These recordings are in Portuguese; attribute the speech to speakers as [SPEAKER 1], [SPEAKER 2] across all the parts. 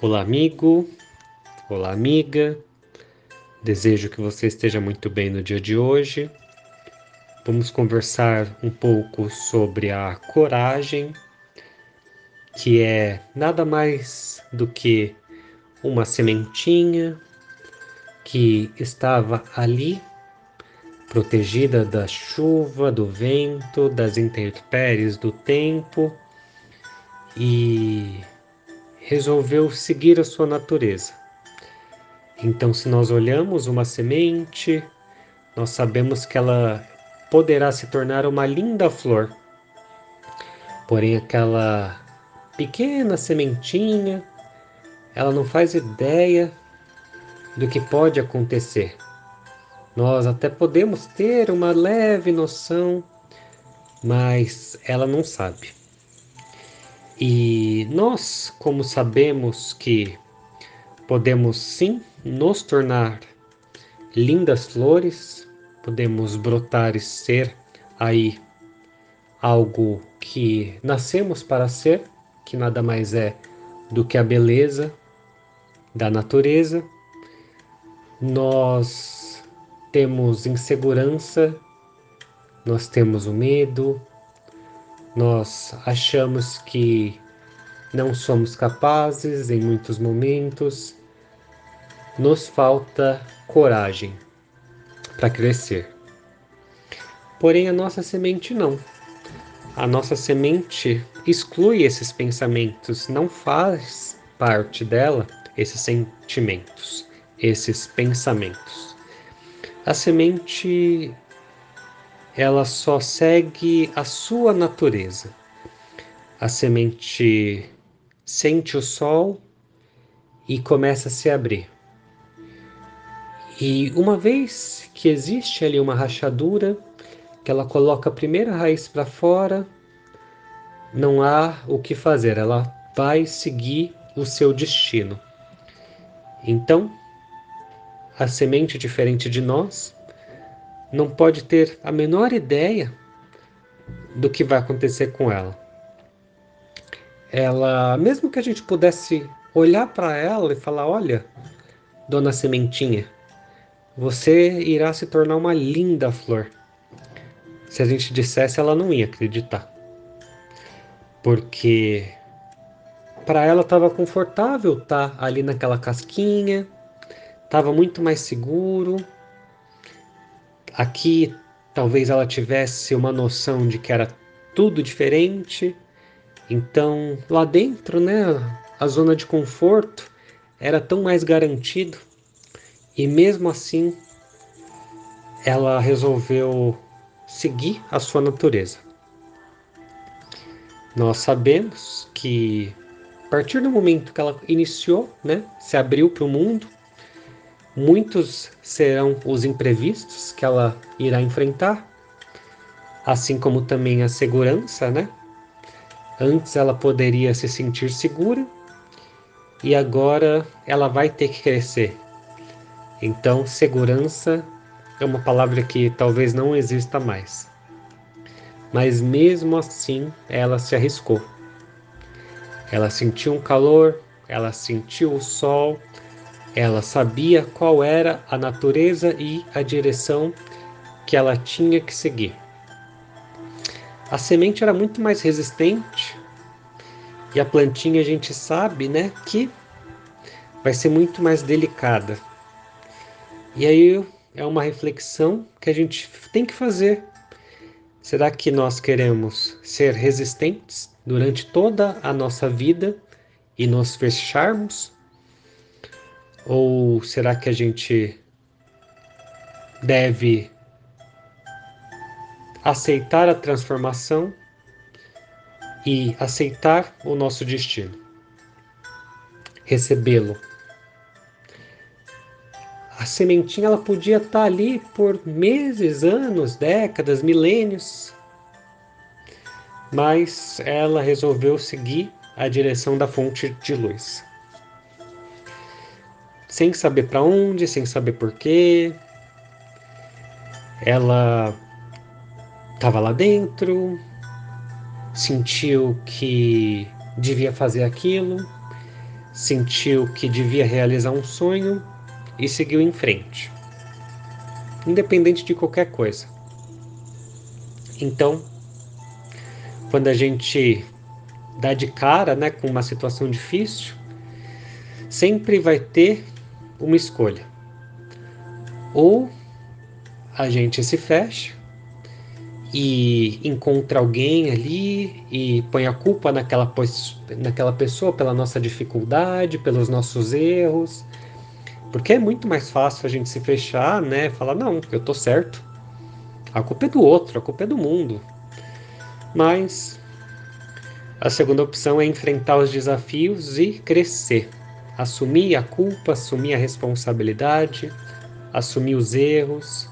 [SPEAKER 1] Olá, amigo. Olá, amiga. Desejo que você esteja muito bem no dia de hoje. Vamos conversar um pouco sobre a coragem, que é nada mais do que uma sementinha que estava ali, protegida da chuva, do vento, das intempéries do tempo e resolveu seguir a sua natureza. Então, se nós olhamos uma semente, nós sabemos que ela poderá se tornar uma linda flor. Porém, aquela pequena sementinha, ela não faz ideia do que pode acontecer. Nós até podemos ter uma leve noção, mas ela não sabe. E nós, como sabemos que podemos sim nos tornar lindas flores, podemos brotar e ser aí algo que nascemos para ser, que nada mais é do que a beleza da natureza. Nós temos insegurança, nós temos o medo, nós achamos que não somos capazes em muitos momentos, nos falta coragem para crescer. Porém, a nossa semente não. A nossa semente exclui esses pensamentos, não faz parte dela esses sentimentos, esses pensamentos. A semente ela só segue a sua natureza. A semente sente o sol e começa a se abrir. E uma vez que existe ali uma rachadura, que ela coloca a primeira raiz para fora, não há o que fazer, ela vai seguir o seu destino. Então, a semente diferente de nós, não pode ter a menor ideia do que vai acontecer com ela. Ela, mesmo que a gente pudesse olhar para ela e falar: Olha, dona Sementinha, você irá se tornar uma linda flor. Se a gente dissesse, ela não ia acreditar. Porque para ela estava confortável estar tá ali naquela casquinha, estava muito mais seguro Aqui talvez ela tivesse uma noção de que era tudo diferente. Então, lá dentro, né, a zona de conforto era tão mais garantido. E mesmo assim, ela resolveu seguir a sua natureza. Nós sabemos que a partir do momento que ela iniciou, né, se abriu para o mundo, Muitos serão os imprevistos que ela irá enfrentar, assim como também a segurança, né? Antes ela poderia se sentir segura e agora ela vai ter que crescer. Então, segurança é uma palavra que talvez não exista mais. Mas mesmo assim, ela se arriscou. Ela sentiu um calor, ela sentiu o sol, ela sabia qual era a natureza e a direção que ela tinha que seguir. A semente era muito mais resistente e a plantinha a gente sabe, né, que vai ser muito mais delicada. E aí é uma reflexão que a gente tem que fazer. Será que nós queremos ser resistentes durante toda a nossa vida e nos fecharmos ou será que a gente deve aceitar a transformação e aceitar o nosso destino? Recebê-lo. A sementinha ela podia estar ali por meses, anos, décadas, milênios, mas ela resolveu seguir a direção da fonte de luz sem saber para onde, sem saber porquê. Ela estava lá dentro, sentiu que devia fazer aquilo, sentiu que devia realizar um sonho e seguiu em frente, independente de qualquer coisa. Então, quando a gente dá de cara né, com uma situação difícil, sempre vai ter uma escolha. Ou a gente se fecha e encontra alguém ali e põe a culpa naquela, naquela pessoa pela nossa dificuldade, pelos nossos erros. Porque é muito mais fácil a gente se fechar, né? Falar, não, eu tô certo. A culpa é do outro, a culpa é do mundo. Mas a segunda opção é enfrentar os desafios e crescer. Assumir a culpa, assumir a responsabilidade, assumir os erros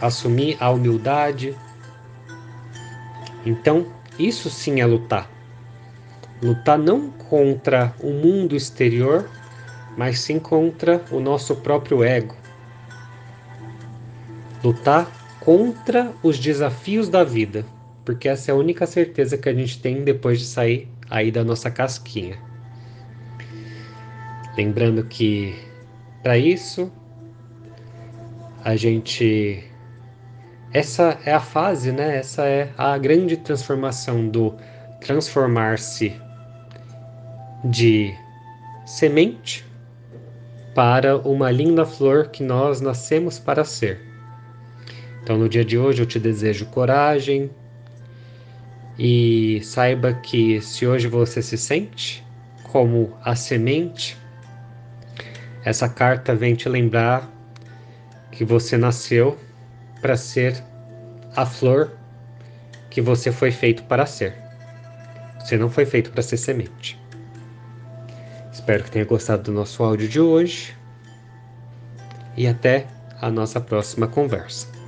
[SPEAKER 1] assumir a humildade. Então, isso sim é lutar. Lutar não contra o mundo exterior, mas sim contra o nosso próprio ego. Lutar contra os desafios da vida, porque essa é a única certeza que a gente tem depois de sair aí da nossa casquinha. Lembrando que para isso a gente essa é a fase, né? Essa é a grande transformação do transformar-se de semente para uma linda flor que nós nascemos para ser. Então, no dia de hoje, eu te desejo coragem e saiba que se hoje você se sente como a semente, essa carta vem te lembrar que você nasceu para ser a flor que você foi feito para ser. Você não foi feito para ser semente. Espero que tenha gostado do nosso áudio de hoje e até a nossa próxima conversa.